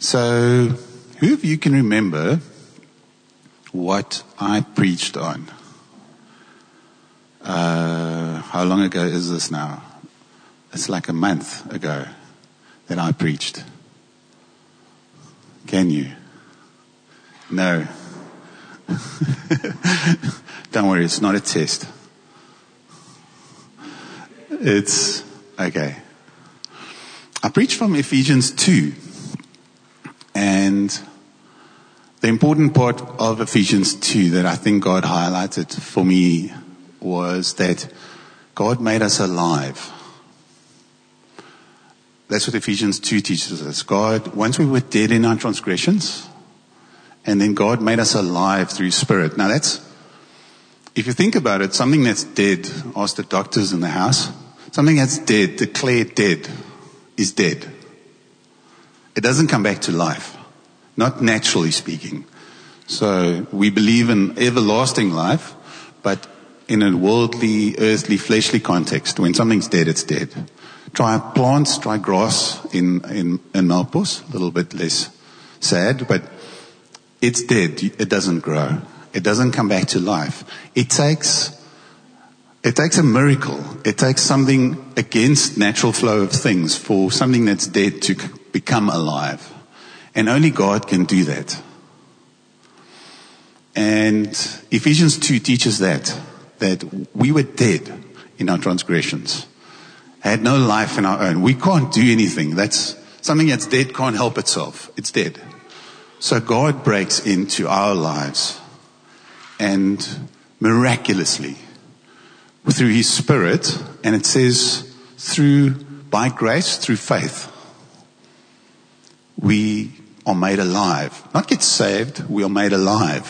So, who of you can remember what I preached on? Uh, how long ago is this now? It's like a month ago that I preached. Can you? No. Don't worry, it's not a test. It's okay. I preached from Ephesians 2. And the important part of Ephesians 2 that I think God highlighted for me was that God made us alive. That's what Ephesians 2 teaches us. God, once we were dead in our transgressions, and then God made us alive through Spirit. Now that's, if you think about it, something that's dead, ask the doctors in the house, something that's dead, declared dead, is dead. It doesn't come back to life. Not naturally speaking. So we believe in everlasting life, but in a worldly, earthly, fleshly context, when something's dead, it's dead. Try plants, try grass in, in, in Melkbos, a little bit less sad, but it's dead. It doesn't grow. It doesn't come back to life. It takes, it takes a miracle. It takes something against natural flow of things for something that's dead to become alive. And only God can do that. And Ephesians 2 teaches that, that we were dead in our transgressions. Had no life in our own. We can't do anything. That's something that's dead can't help itself. It's dead. So God breaks into our lives and miraculously through his spirit and it says through by grace through faith we are made alive not get saved we are made alive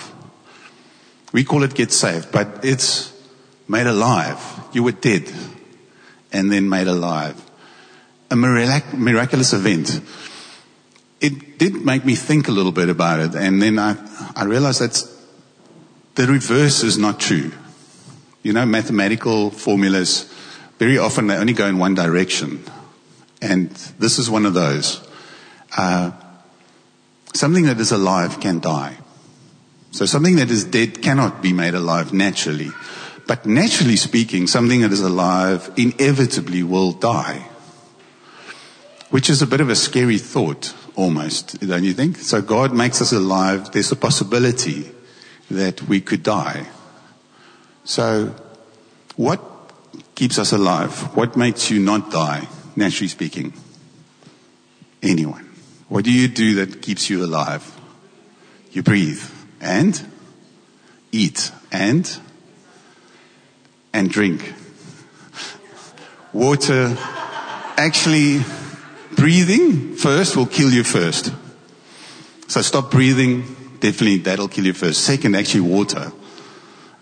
we call it get saved but it's made alive you were dead and then made alive a mirac- miraculous event it did make me think a little bit about it. And then I, I realized that the reverse is not true. You know, mathematical formulas, very often they only go in one direction. And this is one of those. Uh, something that is alive can die. So something that is dead cannot be made alive naturally. But naturally speaking, something that is alive inevitably will die. Which is a bit of a scary thought almost, don't you think? So God makes us alive. There's a possibility that we could die. So what keeps us alive? What makes you not die, naturally speaking? Anyone. What do you do that keeps you alive? You breathe and eat and and drink. Water actually breathing first will kill you first. So stop breathing. Definitely that'll kill you first. Second, actually water.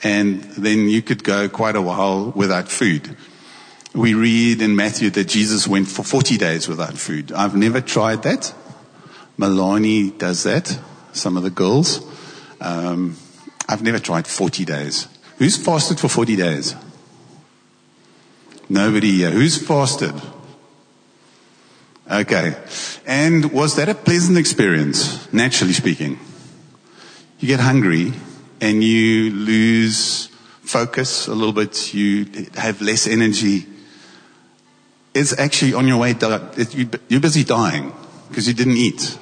And then you could go quite a while without food. We read in Matthew that Jesus went for 40 days without food. I've never tried that. Milani does that. Some of the girls. Um, I've never tried 40 days. Who's fasted for 40 days? Nobody here. Who's fasted? Okay. And was that a pleasant experience, naturally speaking? You get hungry and you lose focus a little bit, you have less energy. It's actually on your way, you're busy dying because you didn't eat.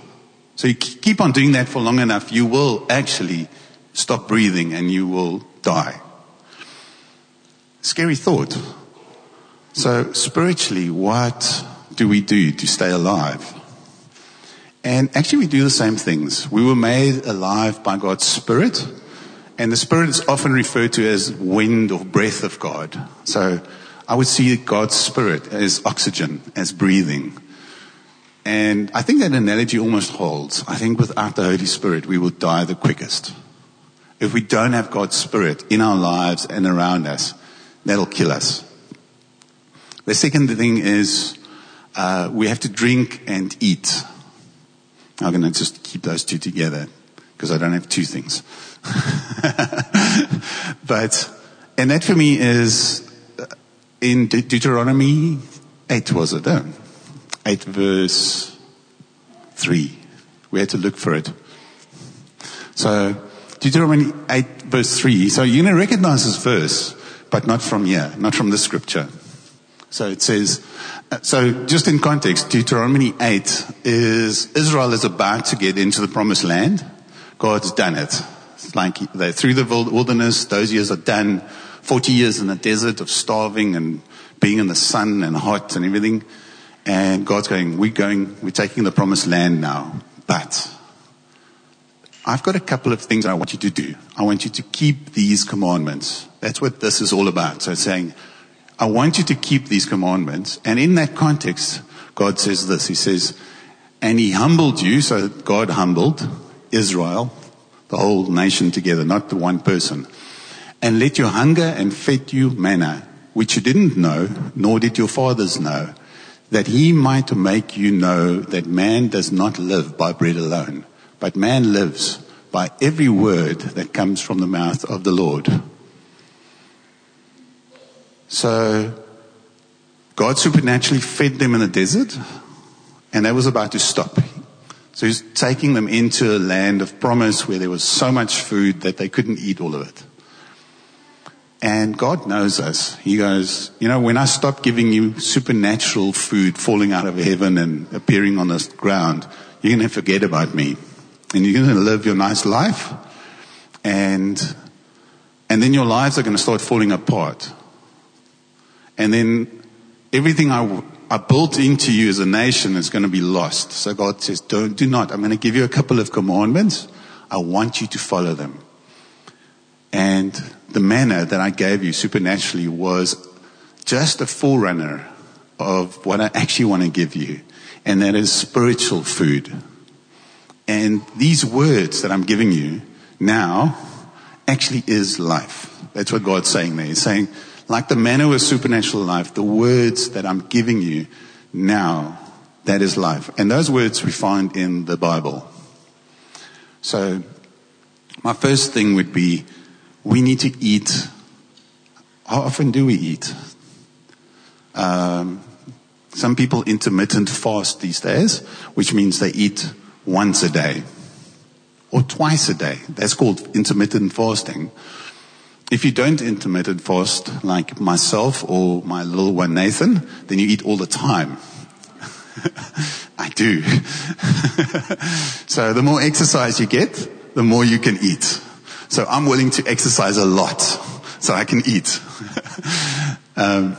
So you keep on doing that for long enough, you will actually stop breathing and you will die. Scary thought. So spiritually, what do we do to stay alive? And actually we do the same things. We were made alive by God's Spirit, and the Spirit is often referred to as wind or breath of God. So I would see God's Spirit as oxygen, as breathing. And I think that analogy almost holds. I think without the Holy Spirit, we will die the quickest. If we don't have God's Spirit in our lives and around us, that'll kill us. The second thing is uh, we have to drink and eat. I'm going to just keep those two together because I don't have two things. but, and that for me is uh, in De- Deuteronomy 8, was it? Oh, 8 verse 3. We had to look for it. So, Deuteronomy 8 verse 3. So you're going to recognize this verse, but not from here, not from the scripture. So it says, uh, so just in context, Deuteronomy 8 is Israel is about to get into the promised land. God's done it. It's like they're through the wilderness. Those years are done. 40 years in the desert of starving and being in the sun and hot and everything. And God's going, we're going, we're taking the promised land now. But I've got a couple of things I want you to do. I want you to keep these commandments. That's what this is all about. So it's saying, I want you to keep these commandments. And in that context, God says this. He says, and he humbled you. So God humbled Israel, the whole nation together, not the one person. And let your hunger and fed you manna, which you didn't know, nor did your fathers know, that he might make you know that man does not live by bread alone but man lives by every word that comes from the mouth of the Lord. So, God supernaturally fed them in the desert, and that was about to stop. So he's taking them into a land of promise where there was so much food that they couldn't eat all of it. And God knows us. He goes, you know, when I stop giving you supernatural food falling out of heaven and appearing on this ground, you're going to forget about me. And you're going to live your nice life. And and then your lives are going to start falling apart. And then everything I, I built into you as a nation is going to be lost. So god says don't do not. I'm going to give you a couple of commandments. I want you to follow them and the manna that i gave you supernaturally was just a forerunner of what i actually want to give you and that is spiritual food and these words that I'm giving you now actually is life. That's what God's saying there. He's saying, like the manna was supernatural life, the words that I'm giving you now, that is life. And those words we find in the Bible. So, my first thing would be, we need to eat. How often do we eat? Um, some people intermittent fast these days, which means they eat once a day or twice a day. That's called intermittent fasting. If you don't intermittent fast like myself or my little one Nathan, then you eat all the time. I do. so the more exercise you get, the more you can eat. So I'm willing to exercise a lot so I can eat. um,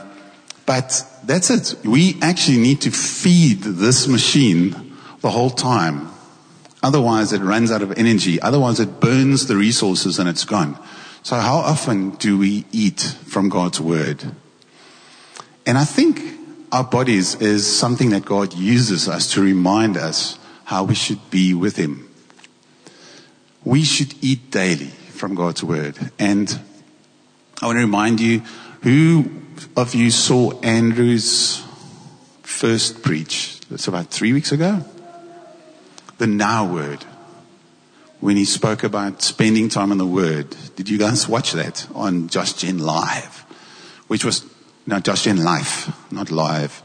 but that's it. We actually need to feed this machine the whole time. Otherwise it runs out of energy. Otherwise it burns the resources and it's gone. So how often do we eat from God's word? And I think our bodies is something that God uses us to remind us how we should be with Him. We should eat daily from God's word. And I want to remind you, who of you saw Andrew's first preach? That's about three weeks ago the now word when he spoke about spending time in the word. Did you guys watch that on Josh Gen Live? Which was, no, Josh Gen Life, not live.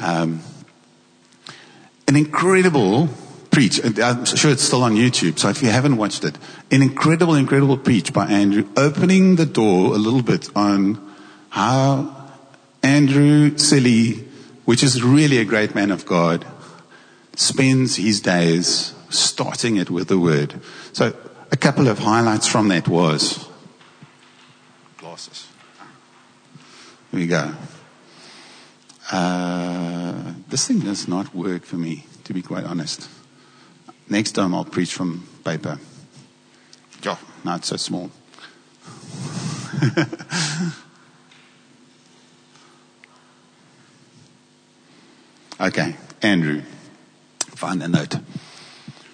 Um, an incredible preach. I'm sure it's still on YouTube, so if you haven't watched it, an incredible, incredible preach by Andrew, opening the door a little bit on how Andrew Selley, which is really a great man of God, spends his days starting it with the word. So a couple of highlights from that was glasses. Here we go. Uh, this thing does not work for me, to be quite honest. Next time I'll preach from paper. Now it's so small. okay, Andrew find the note.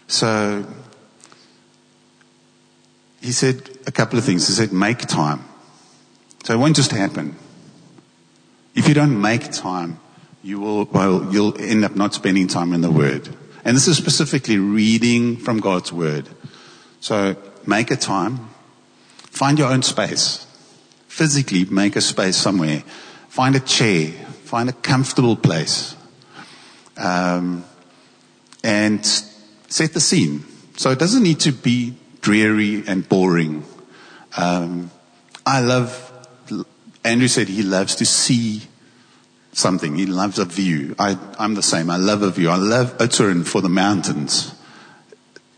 So he said a couple of things. He said, make time. So it won't just happen. If you don't make time, you will, well, you'll end up not spending time in the Word. And this is specifically reading from God's Word. So make a time. Find your own space. Physically make a space somewhere. Find a chair. Find a comfortable place. Um, and set the scene. So it doesn't need to be dreary and boring. Um, I love, Andrew said he loves to see something. He loves a view. I, I'm the same. I love a view. I love Oudtshoorn for the mountains.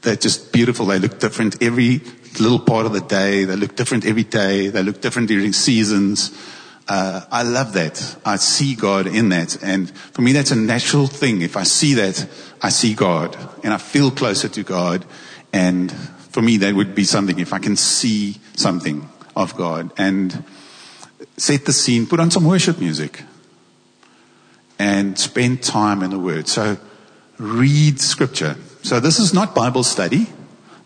They're just beautiful. They look different every little part of the day. They look different every day. They look different during seasons. Uh, I love that. I see God in that. And for me, that's a natural thing. If I see that, I see God and I feel closer to God. And for me, that would be something if I can see something of God and set the scene, put on some worship music and spend time in the Word. So read scripture. So this is not Bible study.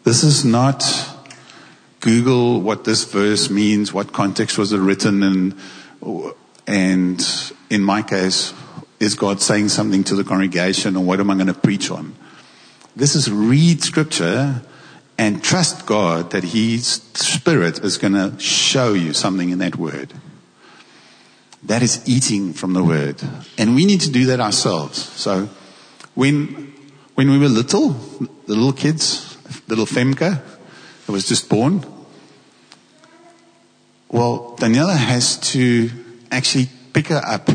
This is not Google what this verse means, what context was it written in, and in my case, is God saying something to the congregation or what am I going to preach on? This is read scripture and trust God that His Spirit is going to show you something in that word. That is eating from the word. And we need to do that ourselves. So when, when we were little, the little kids, little Femke, that was just born, well, Daniela has to actually pick her up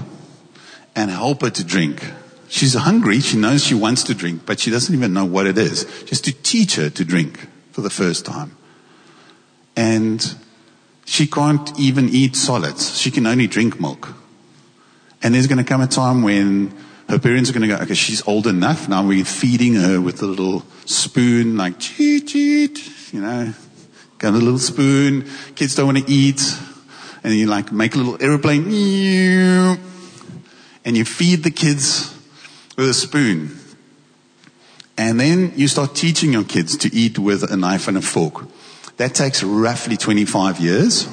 and help her to drink. She's hungry. She knows she wants to drink, but she doesn't even know what it is. Just to teach her to drink for the first time. And she can't even eat solids. She can only drink milk. And there's going to come a time when her parents are going to go, okay, she's old enough. Now we're feeding her with a little spoon, like cheat, cheat, you know, got a little spoon. Kids don't want to eat. And you like make a little airplane. And you feed the kids with a spoon. And then you start teaching your kids to eat with a knife and a fork. That takes roughly 25 years.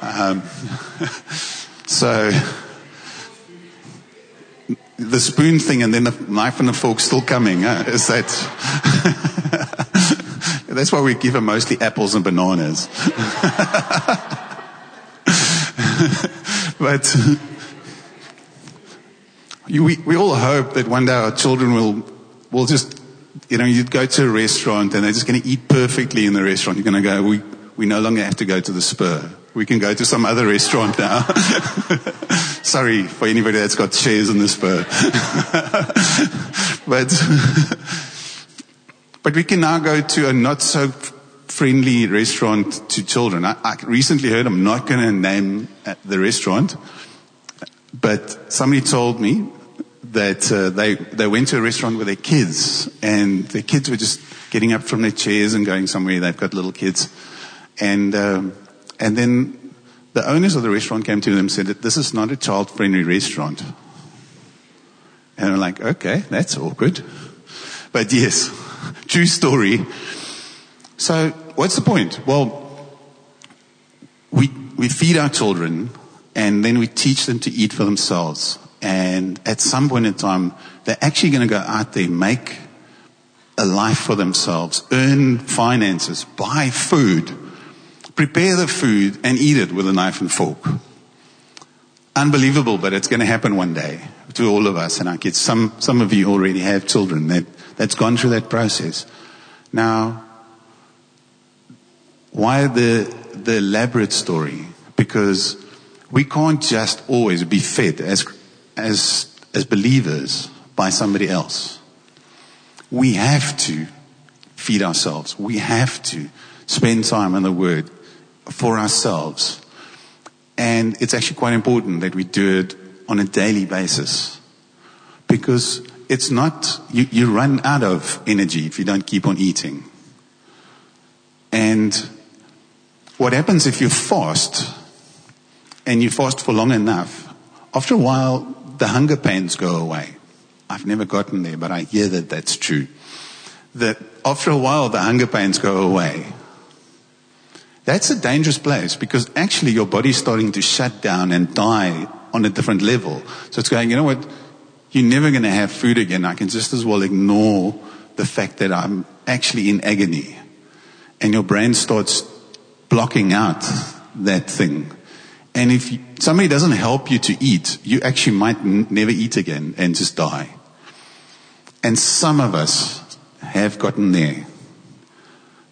Um, so the spoon thing and then the knife and the fork still coming. Huh? Is that? That's why we give them mostly apples and bananas. but we, we all hope that one day our children will, will just, you know, you'd go to a restaurant and they're just going to eat perfectly in the restaurant. You're going to go, we, we no longer have to go to the spur. We can go to some other restaurant now. Sorry for anybody that's got shares in the spur. but, but we can now go to a not so friendly restaurant to children. I, I recently heard, I'm not going to name uh, the restaurant, but somebody told me that uh, they they went to a restaurant with their kids, and the kids were just getting up from their chairs and going somewhere. They've got little kids, and um, and then the owners of the restaurant came to them and said that this is not a child-friendly restaurant. And I'm like, okay, that's awkward, but yes, true story. So what's the point? Well, we we feed our children and then we teach them to eat for themselves. And at some point in time, they're actually going to go out there, make a life for themselves, earn finances, buy food, prepare the food, and eat it with a knife and fork. Unbelievable, but it's going to happen one day to all of us and our kids. Some, some of you already have children that, that's gone through that process. Now, why the, the elaborate story? Because we can't just always be fed as, as, as believers by somebody else. We have to feed ourselves. We have to spend time in the Word for ourselves. And it's actually quite important that we do it on a daily basis. Because it's not, you, you run out of energy if you don't keep on eating. And what happens if you fast and you fast for long enough, after a while, the hunger pains go away. I've never gotten there, but I hear that that's true. That after a while, the hunger pains go away. That's a dangerous place because actually your body's starting to shut down and die on a different level. So it's going, you know what? You're never going to have food again. I can just as well ignore the fact that I'm actually in agony. And your brain starts blocking out that thing. And if somebody doesn't help you to eat, you actually might n- never eat again and just die. And some of us have gotten there.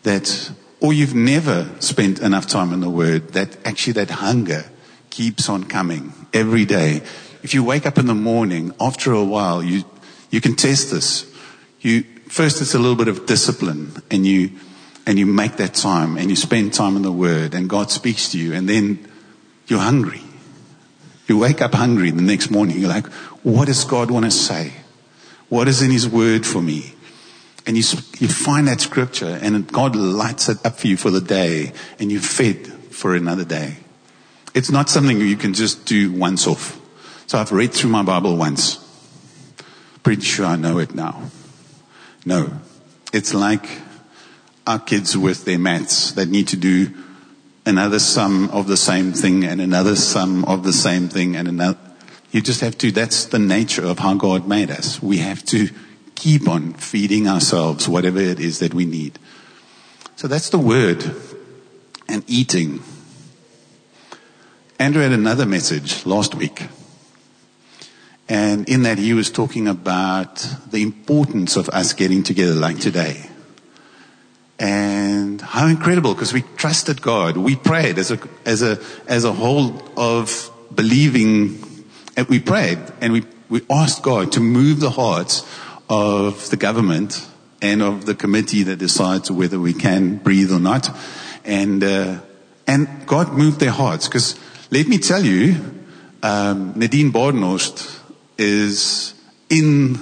That, or you've never spent enough time in the Word, that actually that hunger keeps on coming every day. If you wake up in the morning, after a while, you, you can test this. You, first it's a little bit of discipline and you, and you make that time and you spend time in the Word and God speaks to you and then you're hungry. You wake up hungry the next morning. You're like, what does God want to say? What is in His Word for me? And you, you find that scripture and God lights it up for you for the day and you're fed for another day. It's not something you can just do once off. So I've read through my Bible once. Pretty sure I know it now. No. It's like our kids with their maths that need to do another sum of the same thing and another sum of the same thing and another. You just have to, that's the nature of how God made us. We have to keep on feeding ourselves whatever it is that we need. So that's the word and eating. Andrew had another message last week. And in that he was talking about the importance of us getting together like today. And how incredible, because we trusted God. We prayed as a, as a, as a whole of believing, and we prayed and we, we asked God to move the hearts of the government and of the committee that decides whether we can breathe or not. And, uh, and God moved their hearts because let me tell you, um, Nadine Badenhorst is in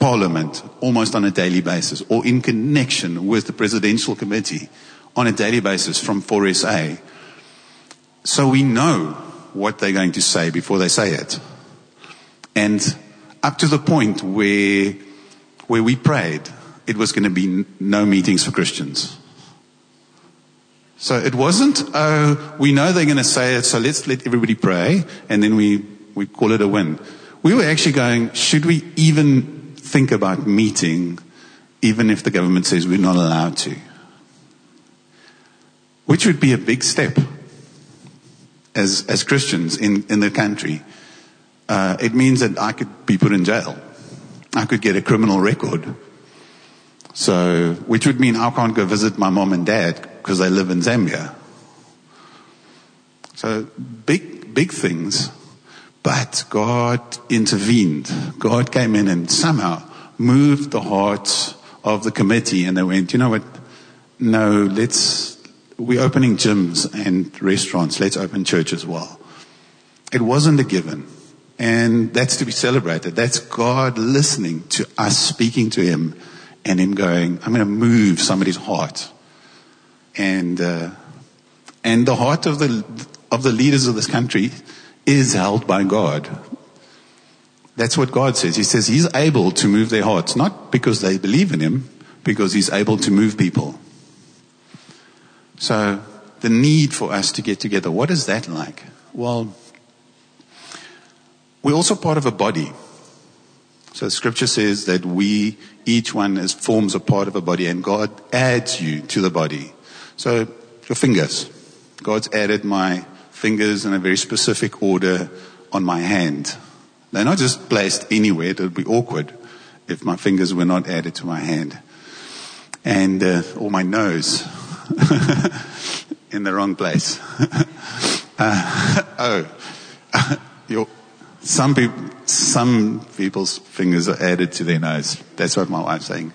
Parliament almost on a daily basis or in connection with the Presidential Committee on a daily basis from FOR SA. So we know what they're going to say before they say it. And up to the point where, where we prayed, it was going to be no meetings for Christians. So it wasn't, oh, we know they're going to say it, so let's let everybody pray, and then we, we call it a win. We were actually going, should we even think about meeting, even if the government says we're not allowed to? Which would be a big step as, as Christians in, in the country. Uh, it means that I could be put in jail. I could get a criminal record. So, which would mean I can't go visit my mom and dad because they live in Zambia. So big, big things. But God intervened. God came in and somehow moved the hearts of the committee and they went, you know what? No, let's, we're opening gyms and restaurants. Let's open church as well. It wasn't a given. And that's to be celebrated. That's God listening to us speaking to Him and Him going, I'm going to move somebody's heart and uh, and the heart of the of the leaders of this country is held by God. That's what God says. He says He's able to move their hearts, not because they believe in Him, because He's able to move people. So the need for us to get together, what is that like? Well, we're also part of a body. So scripture says that we, each one is, forms a part of a body and God adds you to the body. So your fingers. God's added my fingers in a very specific order on my hand. They're not just placed anywhere. It would be awkward if my fingers were not added to my hand. And, uh, or my nose in the wrong place. uh, oh, your, some some people's fingers are added to their nose. That's what my wife's saying.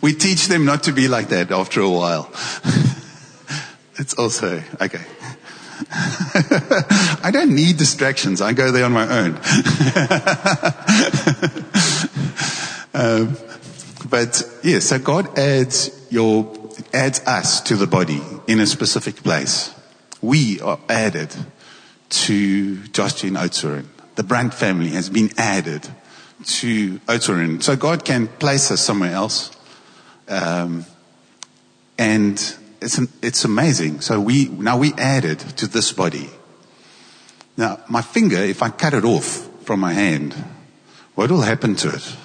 we teach them not to be like that after a while. it's also, okay. I don't need distractions. I go there on my own. um, but yeah, so God adds your, adds us to the body in a specific place. We are added to Joshua Oudtshoorn. The Brand family has been added to Oudtshoorn. So God can place us somewhere else. Um, and it's, it's amazing. So we, now we added to this body. Now, my finger, if I cut it off from my hand, what will happen to it?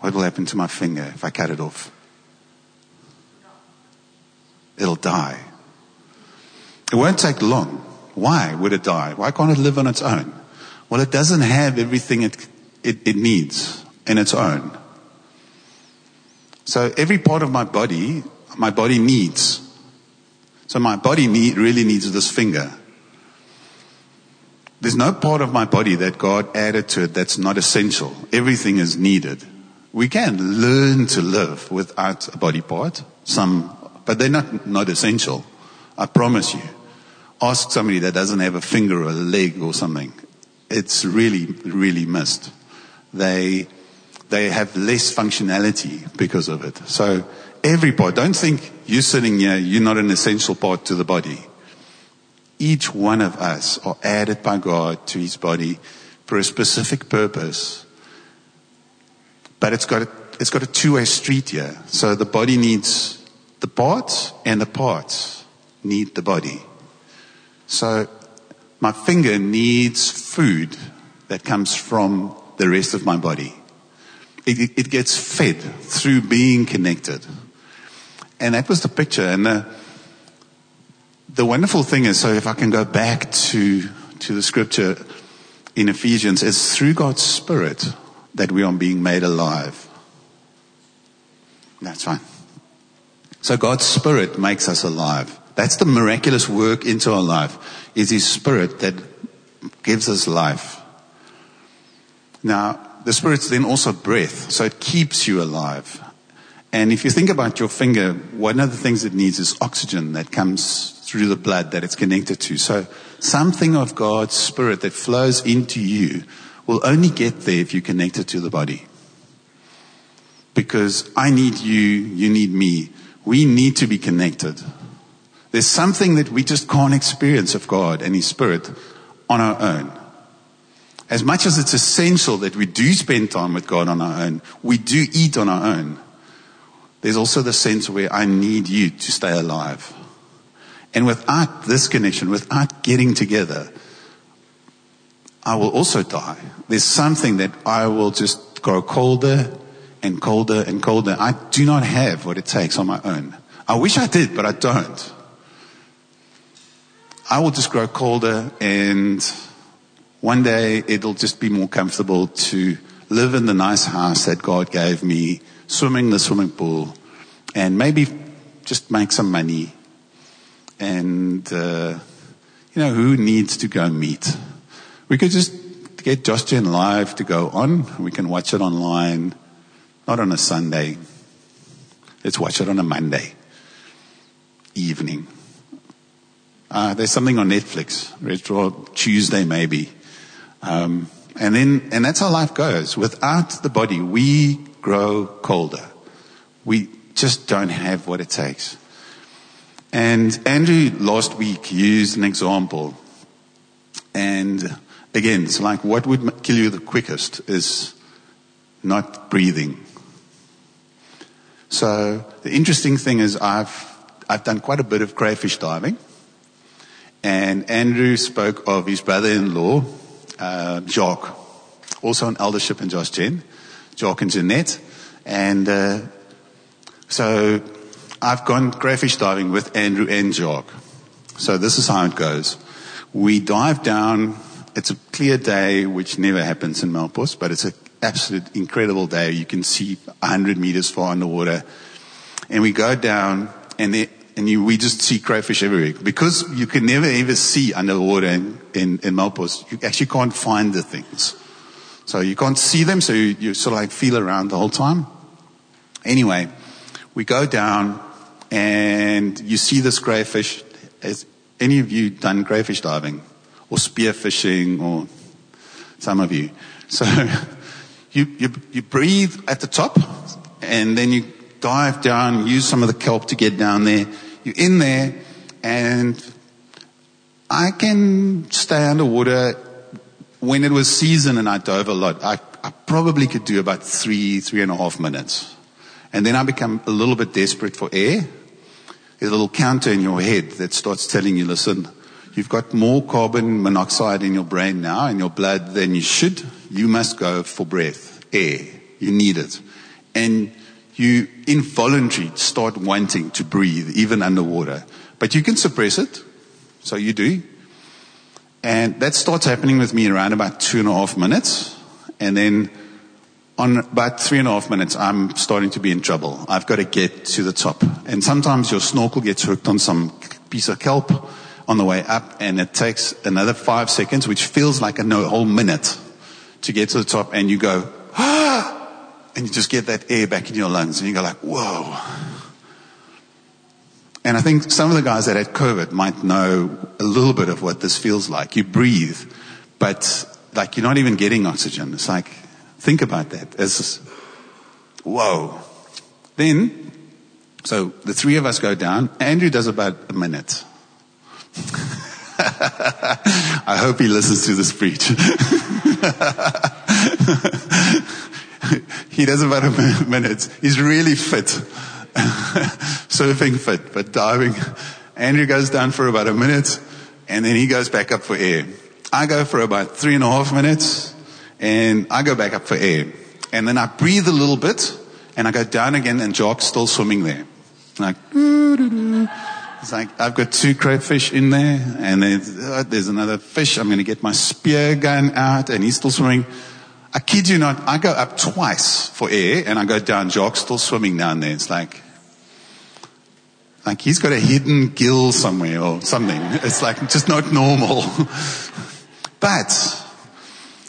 What will happen to my finger if I cut it off? It'll die. It won't take long. Why would it die? Why can't it live on its own? Well, it doesn't have everything it, it, it needs in its own. So every part of my body, my body needs. So my body need, really needs this finger. There's no part of my body that God added to it that's not essential. Everything is needed. We can learn to live without a body part, some, but they're not, not essential. I promise you. Ask somebody that doesn't have a finger or a leg or something. It's really, really missed. They, they have less functionality because of it. So every part, don't think you're sitting here, you're not an essential part to the body. Each one of us are added by God to his body for a specific purpose. But it's got a, it's got a two-way street here. So the body needs the parts and the parts need the body. So my finger needs food that comes from the rest of my body. It, it, gets fed through being connected. And that was the picture. And the, the wonderful thing is, so if I can go back to, to the scripture in Ephesians, it's through God's Spirit that we are being made alive. That's fine. So God's Spirit makes us alive. That's the miraculous work into our life, is His Spirit that gives us life. Now, the Spirit's then also breath, so it keeps you alive. And if you think about your finger, one of the things it needs is oxygen that comes through the blood that it's connected to. So something of God's Spirit that flows into you will only get there if you connect it to the body. Because I need you, you need me. We need to be connected. There's something that we just can't experience of God and His Spirit on our own. As much as it's essential that we do spend time with God on our own, we do eat on our own. There's also the sense where I need you to stay alive. And without this connection, without getting together, I will also die. There's something that I will just grow colder and colder and colder. I do not have what it takes on my own. I wish I did, but I don't. I will just grow colder and one day it'll just be more comfortable to live in the nice house that God gave me, swimming the swimming pool, and maybe just make some money. And, uh, you know, who needs to go meet? We could just get Josh Gen Live to go on. We can watch it online, not on a Sunday. Let's watch it on a Monday evening. Uh, there's something on Netflix, Retro Tuesday maybe. Um, and then, and that's how life goes. Without the body, we grow colder. We just don't have what it takes. And Andrew last week used an example. And again, it's like what would kill you the quickest is not breathing. So the interesting thing is I've, I've done quite a bit of crayfish diving. And Andrew spoke of his brother-in-law uh, Jock, also an eldership in Josh Gen, Jock and Jeanette. And uh, so I've gone crayfish diving with Andrew and Jock. So this is how it goes. We dive down. It's a clear day, which never happens in Melkbos, but it's an absolute incredible day. You can see 100 meters far underwater. And we go down, and and you, we just see crayfish everywhere. Because you can never ever see underwater in, in, in you actually can't find the things. So you can't see them, so you, you sort of like feel around the whole time. Anyway, we go down and you see this crayfish. Has any of you done crayfish diving or spear fishing or some of you? So you, you, you breathe at the top and then you dive down, use some of the kelp to get down there. You're in there and I can stay underwater when it was season and I dove a lot. I, I probably could do about three, three and a half minutes. And then I become a little bit desperate for air. There's a little counter in your head that starts telling you, listen, you've got more carbon monoxide in your brain now, in your blood than you should. You must go for breath, air. You need it. And you involuntarily start wanting to breathe, even underwater. But you can suppress it. So you do. And that starts happening with me around about two and a half minutes. And then on about three and a half minutes, I'm starting to be in trouble. I've got to get to the top. And sometimes your snorkel gets hooked on some piece of kelp on the way up and it takes another five seconds, which feels like a whole minute to get to the top and you go, ah! and you just get that air back in your lungs and you go like, whoa. And I think some of the guys that had COVID might know a little bit of what this feels like. You breathe, but like you're not even getting oxygen. It's like, think about that. It's whoa. Then, so the three of us go down. Andrew does about a minute. I hope he listens to this preach. he does about a minute. He's really fit. Surfing fit, but diving. Andrew goes down for about a minute and then he goes back up for air. I go for about three and a half minutes and I go back up for air. And then I breathe a little bit and I go down again and Jock's still swimming there. Like, it's like, I've got two crayfish in there and there's, uh, there's another fish. I'm going to get my spear gun out and he's still swimming. I kid you not, I go up twice for air and I go down, Jock's still swimming down there. It's like, like he's got a hidden gill somewhere or something. It's like just not normal. but,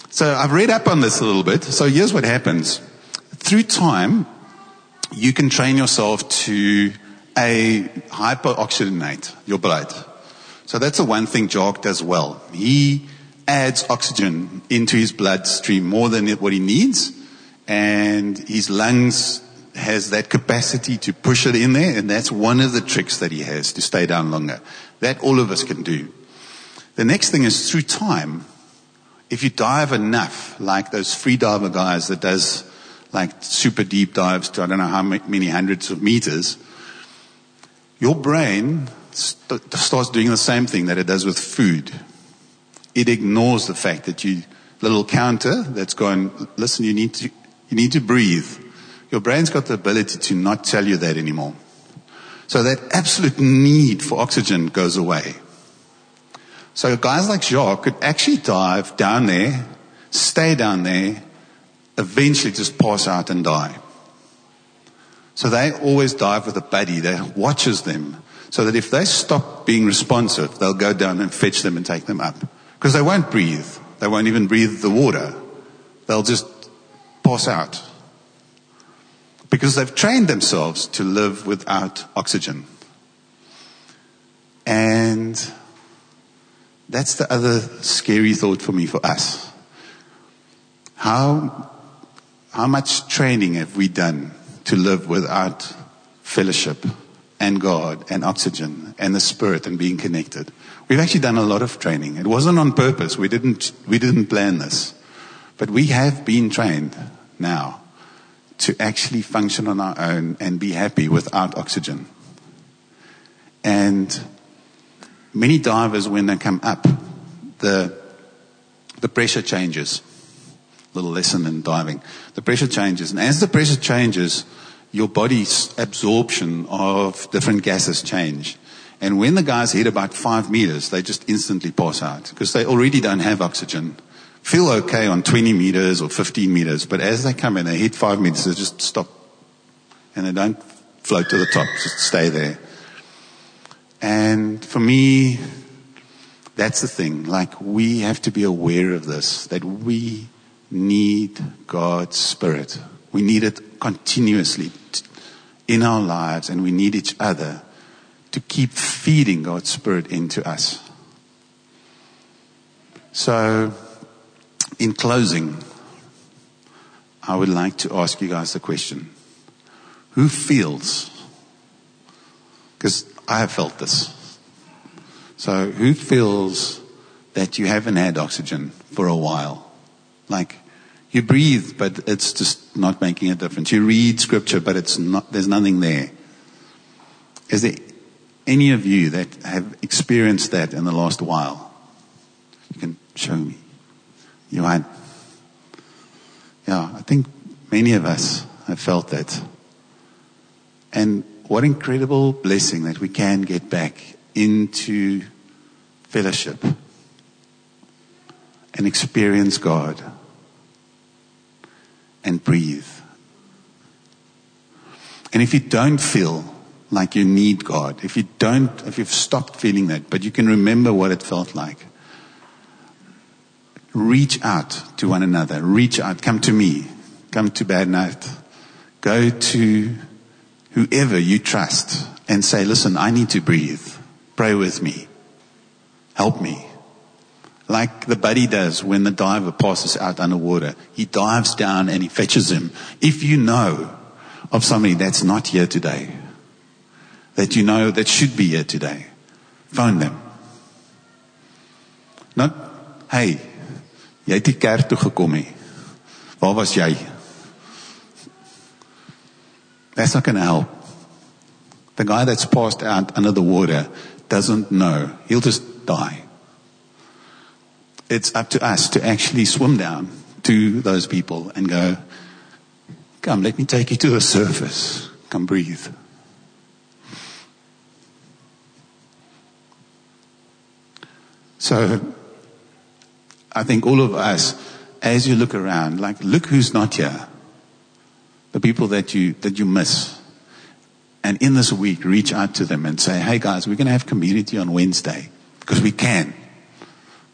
so I've read up on this a little bit. So here's what happens. Through time, you can train yourself to a hyperoxygenate your blood. So that's the one thing Jock does well. He adds oxygen into his bloodstream more than what he needs, and his lungs has that capacity to push it in there, and that's one of the tricks that he has to stay down longer. That all of us can do. The next thing is through time, if you dive enough, like those free diver guys that does like super deep dives to I don't know how many hundreds of meters, your brain st- starts doing the same thing that it does with food it ignores the fact that you, little counter that's going, listen, you need to, you need to breathe. Your brain's got the ability to not tell you that anymore. So that absolute need for oxygen goes away. So guys like Jacques could actually dive down there, stay down there, eventually just pass out and die. So they always dive with a buddy that watches them so that if they stop being responsive, they'll go down and fetch them and take them up. Because they won't breathe. They won't even breathe the water. They'll just pass out. Because they've trained themselves to live without oxygen. And that's the other scary thought for me, for us. How, how much training have we done to live without fellowship and God and oxygen and the Spirit and being connected? We've actually done a lot of training. It wasn't on purpose. We didn't, we didn't plan this. But we have been trained now to actually function on our own and be happy without oxygen. And many divers, when they come up, the, the pressure changes. Little lesson in diving. The pressure changes. And as the pressure changes, your body's absorption of different gases change. And when the guys hit about five meters, they just instantly pass out because they already don't have oxygen. Feel okay on 20 meters or 15 meters, but as they come in, they hit five meters, they just stop. And they don't float to the top, just stay there. And for me, that's the thing. Like, we have to be aware of this, that we need God's Spirit. We need it continuously in our lives, and we need each other to keep feeding God's Spirit into us. So, in closing, I would like to ask you guys a question. Who feels? Because I have felt this. So, who feels that you haven't had oxygen for a while? Like, you breathe, but it's just not making a difference. You read scripture, but it's not, there's nothing there. Is there any of you that have experienced that in the last while? You can show me. Johan. Yeah, I think many of us have felt that. And what incredible blessing that we can get back into fellowship and experience God and breathe. And if you don't feel like you need God, if you don't, if you've stopped feeling that, but you can remember what it felt like, reach out to one another. Reach out. Come to me. Come to Bad Night. Go to whoever you trust and say, listen, I need to breathe. Pray with me. Help me. Like the buddy does when the diver passes out underwater. He dives down and he fetches him. If you know of somebody that's not here today, that you know that should be here today, phone them. Not, hey, jy het die kerk toe gekom hè. Waar was jy? That's not going to help. The guy that's passed out under the water doesn't know. He'll just die. It's up to us to actually swim down to those people and go, come, let me take you to the surface. Come breathe. So, I think all of us, as you look around, like, look who's not here. The people that you, that you miss. And in this week, reach out to them and say, hey guys, we're going to have community on Wednesday. Because we can.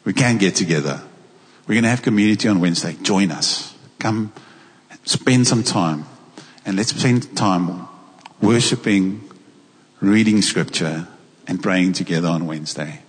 We can get together. We're going to have community on Wednesday. Join us. Come spend some time. And let's spend time worshiping, reading scripture, and praying together on Wednesday.